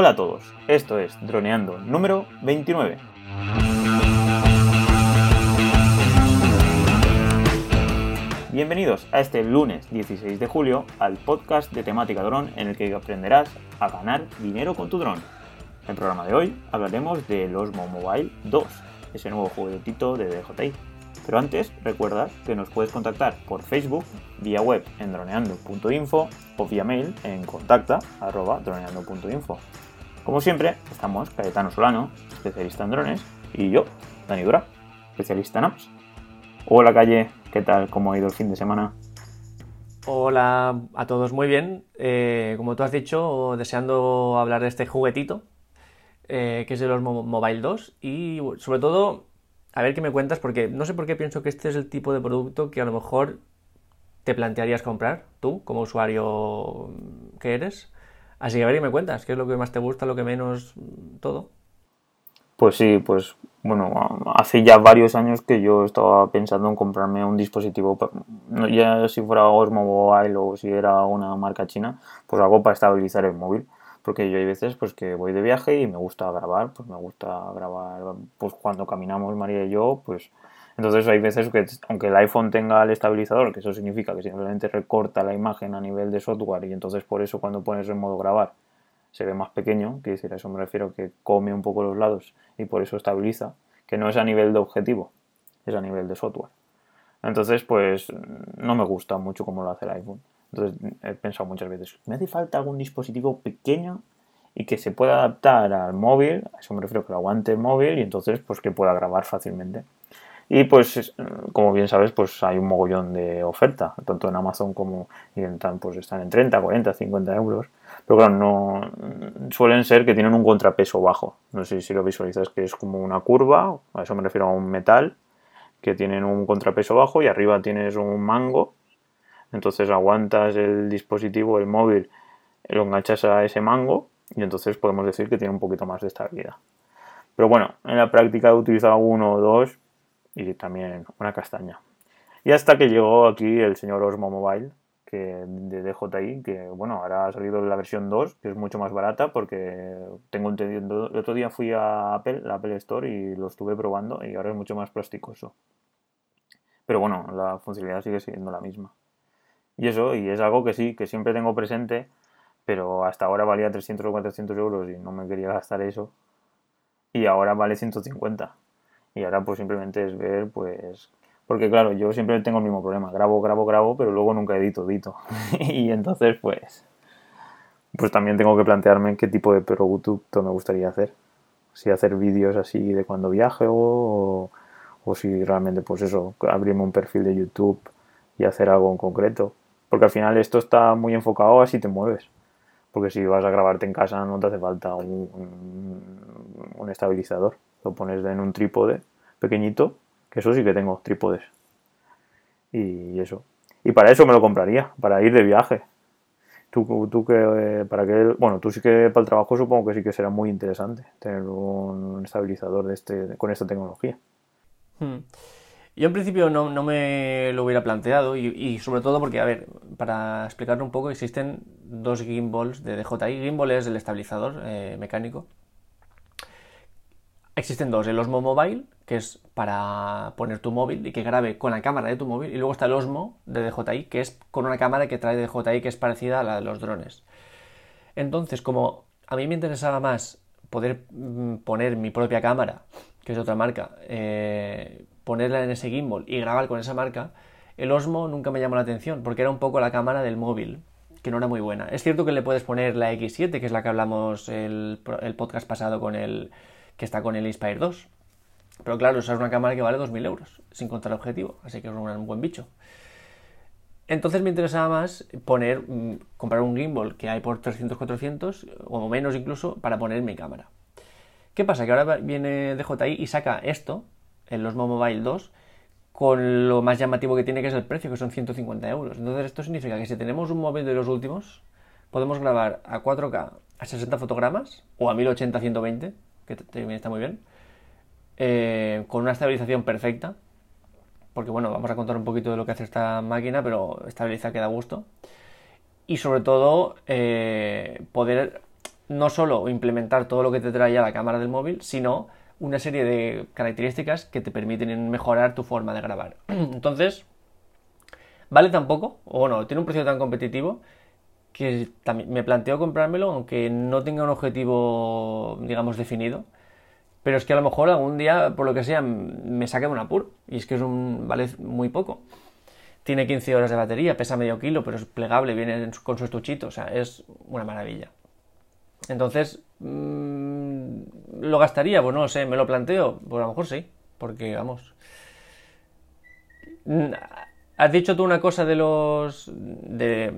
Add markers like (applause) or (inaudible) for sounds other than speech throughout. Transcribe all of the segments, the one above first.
Hola a todos, esto es Droneando número 29. Bienvenidos a este lunes 16 de julio al podcast de temática dron en el que aprenderás a ganar dinero con tu dron. En el programa de hoy hablaremos del Osmo Mobile 2, ese nuevo juguetito de DJI. Pero antes, recuerda que nos puedes contactar por Facebook, vía web en droneando.info o vía mail en contacta.droneando.info. Como siempre, estamos Cayetano Solano, especialista en drones, y yo, Dani Dura, especialista en apps. Hola Calle, ¿qué tal? ¿Cómo ha ido el fin de semana? Hola a todos, muy bien. Eh, como tú has dicho, deseando hablar de este juguetito, eh, que es el Osmo Mobile 2, y sobre todo, a ver qué me cuentas, porque no sé por qué pienso que este es el tipo de producto que a lo mejor te plantearías comprar, tú, como usuario que eres. Así que a ver qué me cuentas, qué es lo que más te gusta, lo que menos, todo. Pues sí, pues bueno, hace ya varios años que yo estaba pensando en comprarme un dispositivo, ya si fuera Osmo Mobile o si era una marca china, pues algo para estabilizar el móvil. Porque yo hay veces pues que voy de viaje y me gusta grabar, pues me gusta grabar pues cuando caminamos María y yo, pues entonces hay veces que aunque el iPhone tenga el estabilizador, que eso significa que simplemente recorta la imagen a nivel de software y entonces por eso cuando pones en modo grabar se ve más pequeño, quiere decir, a eso me refiero que come un poco los lados y por eso estabiliza, que no es a nivel de objetivo, es a nivel de software. Entonces, pues no me gusta mucho cómo lo hace el iPhone. Entonces he pensado muchas veces, me hace falta algún dispositivo pequeño y que se pueda adaptar al móvil, a eso me refiero que lo aguante el móvil y entonces pues que pueda grabar fácilmente. Y pues, como bien sabes, pues hay un mogollón de oferta, tanto en Amazon como en pues están en 30, 40, 50 euros. Pero claro, no suelen ser que tienen un contrapeso bajo. No sé si lo visualizas, que es como una curva, a eso me refiero a un metal, que tienen un contrapeso bajo y arriba tienes un mango. Entonces aguantas el dispositivo, el móvil, lo enganchas a ese mango y entonces podemos decir que tiene un poquito más de estabilidad. Pero bueno, en la práctica he utilizado uno o dos y también una castaña. Y hasta que llegó aquí el señor Osmo Mobile, que de DJI, que bueno, ahora ha salido la versión 2, que es mucho más barata porque tengo entendido, el otro día fui a Apple, la Apple Store y lo estuve probando y ahora es mucho más plasticoso. Pero bueno, la funcionalidad sigue siendo la misma. Y eso, y es algo que sí, que siempre tengo presente, pero hasta ahora valía 300 o 400 euros y no me quería gastar eso. Y ahora vale 150. Y ahora pues simplemente es ver pues porque claro, yo siempre tengo el mismo problema, grabo, grabo, grabo, pero luego nunca edito, edito. (laughs) y entonces pues pues también tengo que plantearme qué tipo de producto me gustaría hacer. Si hacer vídeos así de cuando viaje o, o si realmente pues eso, abrirme un perfil de YouTube y hacer algo en concreto. Porque al final esto está muy enfocado a si te mueves. Porque si vas a grabarte en casa no te hace falta un, un estabilizador. Lo pones en un trípode pequeñito, que eso sí que tengo trípodes. Y eso. Y para eso me lo compraría, para ir de viaje. Tú, tú que, para que, bueno, tú sí que para el trabajo supongo que sí que será muy interesante tener un estabilizador de este, con esta tecnología. Hmm. Yo en principio no, no, me lo hubiera planteado y, sobre todo porque, a ver, para explicarlo un poco, existen dos gimbals de DJI. Gimbal es el estabilizador eh, mecánico Existen dos, el Osmo Mobile, que es para poner tu móvil y que grabe con la cámara de tu móvil, y luego está el Osmo de DJI, que es con una cámara que trae DJI que es parecida a la de los drones. Entonces, como a mí me interesaba más poder mm, poner mi propia cámara, que es de otra marca, eh, ponerla en ese gimbal y grabar con esa marca, el Osmo nunca me llamó la atención, porque era un poco la cámara del móvil, que no era muy buena. Es cierto que le puedes poner la X7, que es la que hablamos el, el podcast pasado con el que está con el Inspire 2. Pero claro, esa es una cámara que vale 2.000 euros, sin contar objetivo, así que es un buen bicho. Entonces me interesaba más poner, mm, comprar un gimbal que hay por 300-400 o menos incluso para poner mi cámara. ¿Qué pasa? Que ahora viene DJI y saca esto, el Osmo Mobile 2, con lo más llamativo que tiene que es el precio, que son 150 euros. Entonces esto significa que si tenemos un móvil de los últimos, podemos grabar a 4K a 60 fotogramas o a 1080-120 que también está muy bien, eh, con una estabilización perfecta, porque bueno, vamos a contar un poquito de lo que hace esta máquina, pero estabiliza que da gusto. Y sobre todo, eh, poder no solo implementar todo lo que te trae ya la cámara del móvil, sino una serie de características que te permiten mejorar tu forma de grabar. (clears throat) Entonces, vale tan poco, o bueno, tiene un precio tan competitivo que también me planteo comprármelo aunque no tenga un objetivo, digamos, definido. Pero es que a lo mejor algún día, por lo que sea, me saque un apuro. Y es que es un, vale muy poco. Tiene 15 horas de batería, pesa medio kilo, pero es plegable, viene con su estuchito, o sea, es una maravilla. Entonces, mm, ¿lo gastaría? Pues no lo sé, ¿me lo planteo? Pues a lo mejor sí, porque vamos. Has dicho tú una cosa de los. De,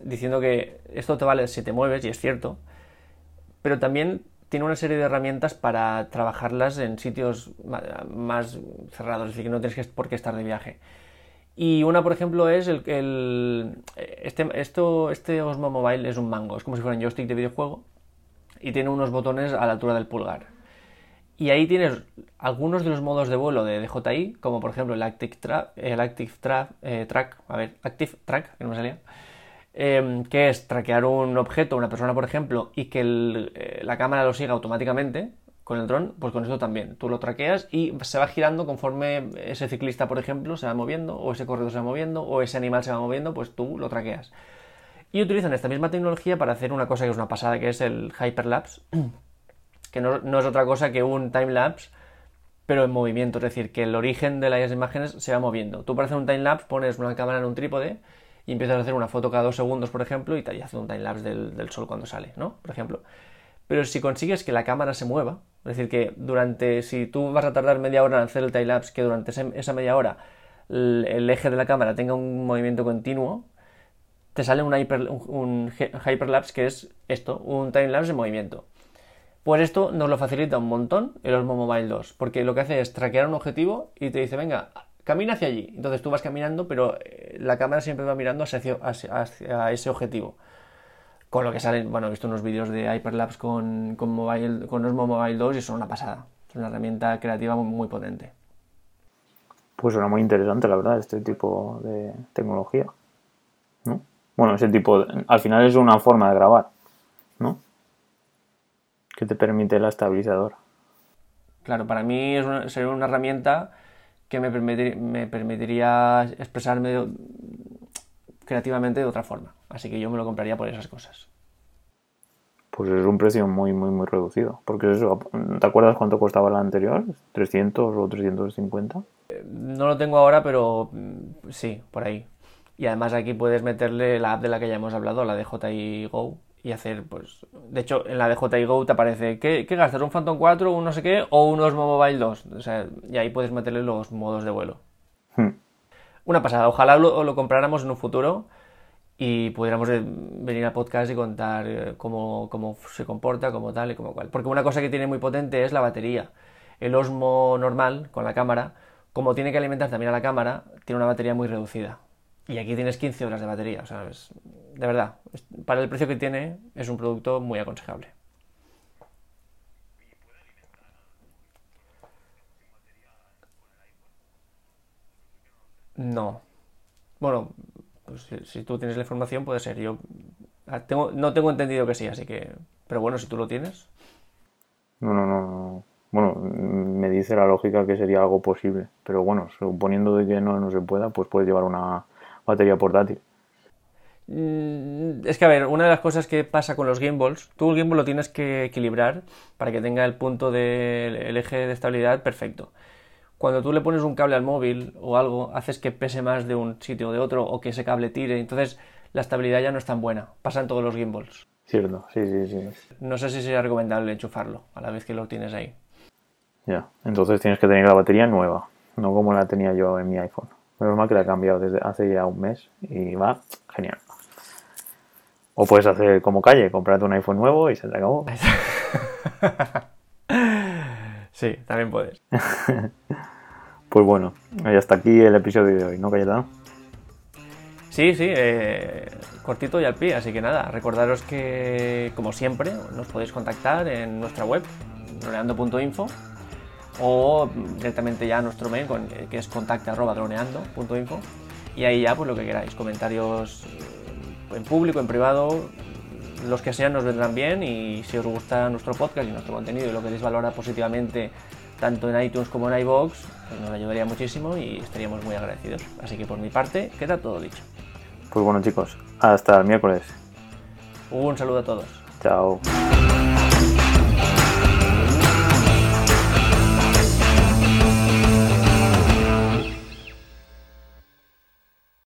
diciendo que esto te vale si te mueves, y es cierto, pero también tiene una serie de herramientas para trabajarlas en sitios más cerrados, es decir, que no tienes por qué estar de viaje. Y una, por ejemplo, es el, el este, esto, este Osmo Mobile es un mango, es como si fuera un joystick de videojuego y tiene unos botones a la altura del pulgar. Y ahí tienes algunos de los modos de vuelo de DJI, como por ejemplo el Active, el Active eh, Track, a ver, Active Track, que no salía, em, que es traquear un objeto, una persona por ejemplo, y que eh, la cámara lo siga automáticamente con el dron, pues con eso también. Tú lo traqueas y se va girando conforme ese ciclista, por ejemplo, se va moviendo, o ese corredor se va moviendo, o ese animal se va moviendo, pues tú lo traqueas. Y utilizan esta misma tecnología para hacer una cosa que es una pasada, que es el Hyperlapse (clears throat) que no, es otra cosa que un timelapse, pero en movimiento, es decir, que el origen de las imágenes se va moviendo. Tú para hacer un timelapse pones una cámara en un trípode y empiezas a hacer una foto cada dos segundos, por ejemplo, y te hace un timelapse del, del sol cuando sale, ¿no? Por ejemplo. Pero si consigues que la cámara se mueva, es decir, que durante, si tú vas a tardar media hora en hacer el timelapse, que durante esa media hora el, eje de la cámara tenga un movimiento continuo, te sale un, un hyperlapse que es esto, un timelapse de movimiento. Pues esto nos lo facilita un montón el Osmo Mobile 2, porque lo que hace es traquear un objetivo y te dice, venga, camina hacia allí. Entonces tú vas caminando, pero eh, la cámara siempre va mirando hacia, ese objetivo. Con lo que salen, bueno, he visto unos vídeos de Hyperlapse con, con, mobile, con Osmo Mobile 2 y son una pasada. Es una herramienta creativa muy, potente. Pues suena muy interesante, la verdad, este tipo de tecnología. ¿No? Bueno, ese tipo, al final es una forma de grabar, ¿no? que te permite la estabilizador. Claro, para mí es sería una herramienta que me, me permitiría expresarme creativamente de otra forma. Así que yo me lo compraría por esas cosas. Pues es un precio muy, muy, muy reducido. Porque eso, ¿te acuerdas cuánto costaba la anterior? ¿300 o 350? No lo tengo ahora, pero mm, sí, por ahí. Y además aquí puedes meterle la app de la que ya hemos hablado, la de JI Go, y hacer, pues, de hecho, en la DJI Go te aparece, ¿qué, qué gastas? ¿Un Phantom 4, un no sé qué, o un Osmo Mobile 2? O sea, y ahí puedes meterle los modos de vuelo. Hmm. Una pasada, ojalá lo, lo, compráramos en un futuro y pudiéramos eh, venir al podcast y contar eh, cómo, cómo se comporta, cómo tal y cómo cual. Porque una cosa que tiene muy potente es la batería. El Osmo normal, con la cámara, como tiene que alimentar también a la cámara, tiene una batería muy reducida. Y aquí tienes 15 horas de batería, o sea, de verdad, para el precio que tiene es un producto muy aconsejable. No. Bueno, pues si, tú tienes la información puede ser. Yo ah, tengo, no tengo entendido que sí, así que... Pero bueno, si tú lo tienes. No, no, no. Bueno, me dice la lógica que sería algo posible. Pero bueno, suponiendo de que no, no se pueda, pues puedes llevar una batería portátil. Mm, es que, a ver, una de las cosas que pasa con los gimbals, tú el gimbal lo tienes que equilibrar para que tenga el punto del eje de estabilidad perfecto. Cuando tú le pones un cable al móvil o algo, haces que pese más de un sitio o de otro o que ese cable tire, entonces la estabilidad ya no es tan buena. Pasa en todos los gimbals. Cierto, sí, sí, sí. No sé si sería recomendable enchufarlo a la vez que lo tienes ahí. Ya, entonces tienes que tener la batería nueva, no como la tenía yo en mi iPhone. Menos mal que la he cambiado desde hace ya un mes y va genial. O puedes hacer como calle, comprarte un iPhone nuevo y se te acabó. (laughs) sí, también puedes. (laughs) pues bueno, y hasta aquí el episodio de hoy, ¿no, Cayetano? Sí, sí, eh, cortito y al pie, así que nada, recordaros que, como siempre, nos podéis contactar en nuestra web, droneando.info o directamente ya a nuestro mail eh, que es contacte.droneando.info y ahí ya pues lo que queráis, comentarios eh, en público, en privado, los que sean nos vendrán bien y si os gusta nuestro podcast y nuestro contenido y lo queréis valorar positivamente tanto en iTunes como en iVoox, pues nos ayudaría muchísimo y estaríamos muy agradecidos. Así que por mi parte, queda todo dicho. Pues bueno chicos, hasta el miércoles. Un saludo a todos. Chao.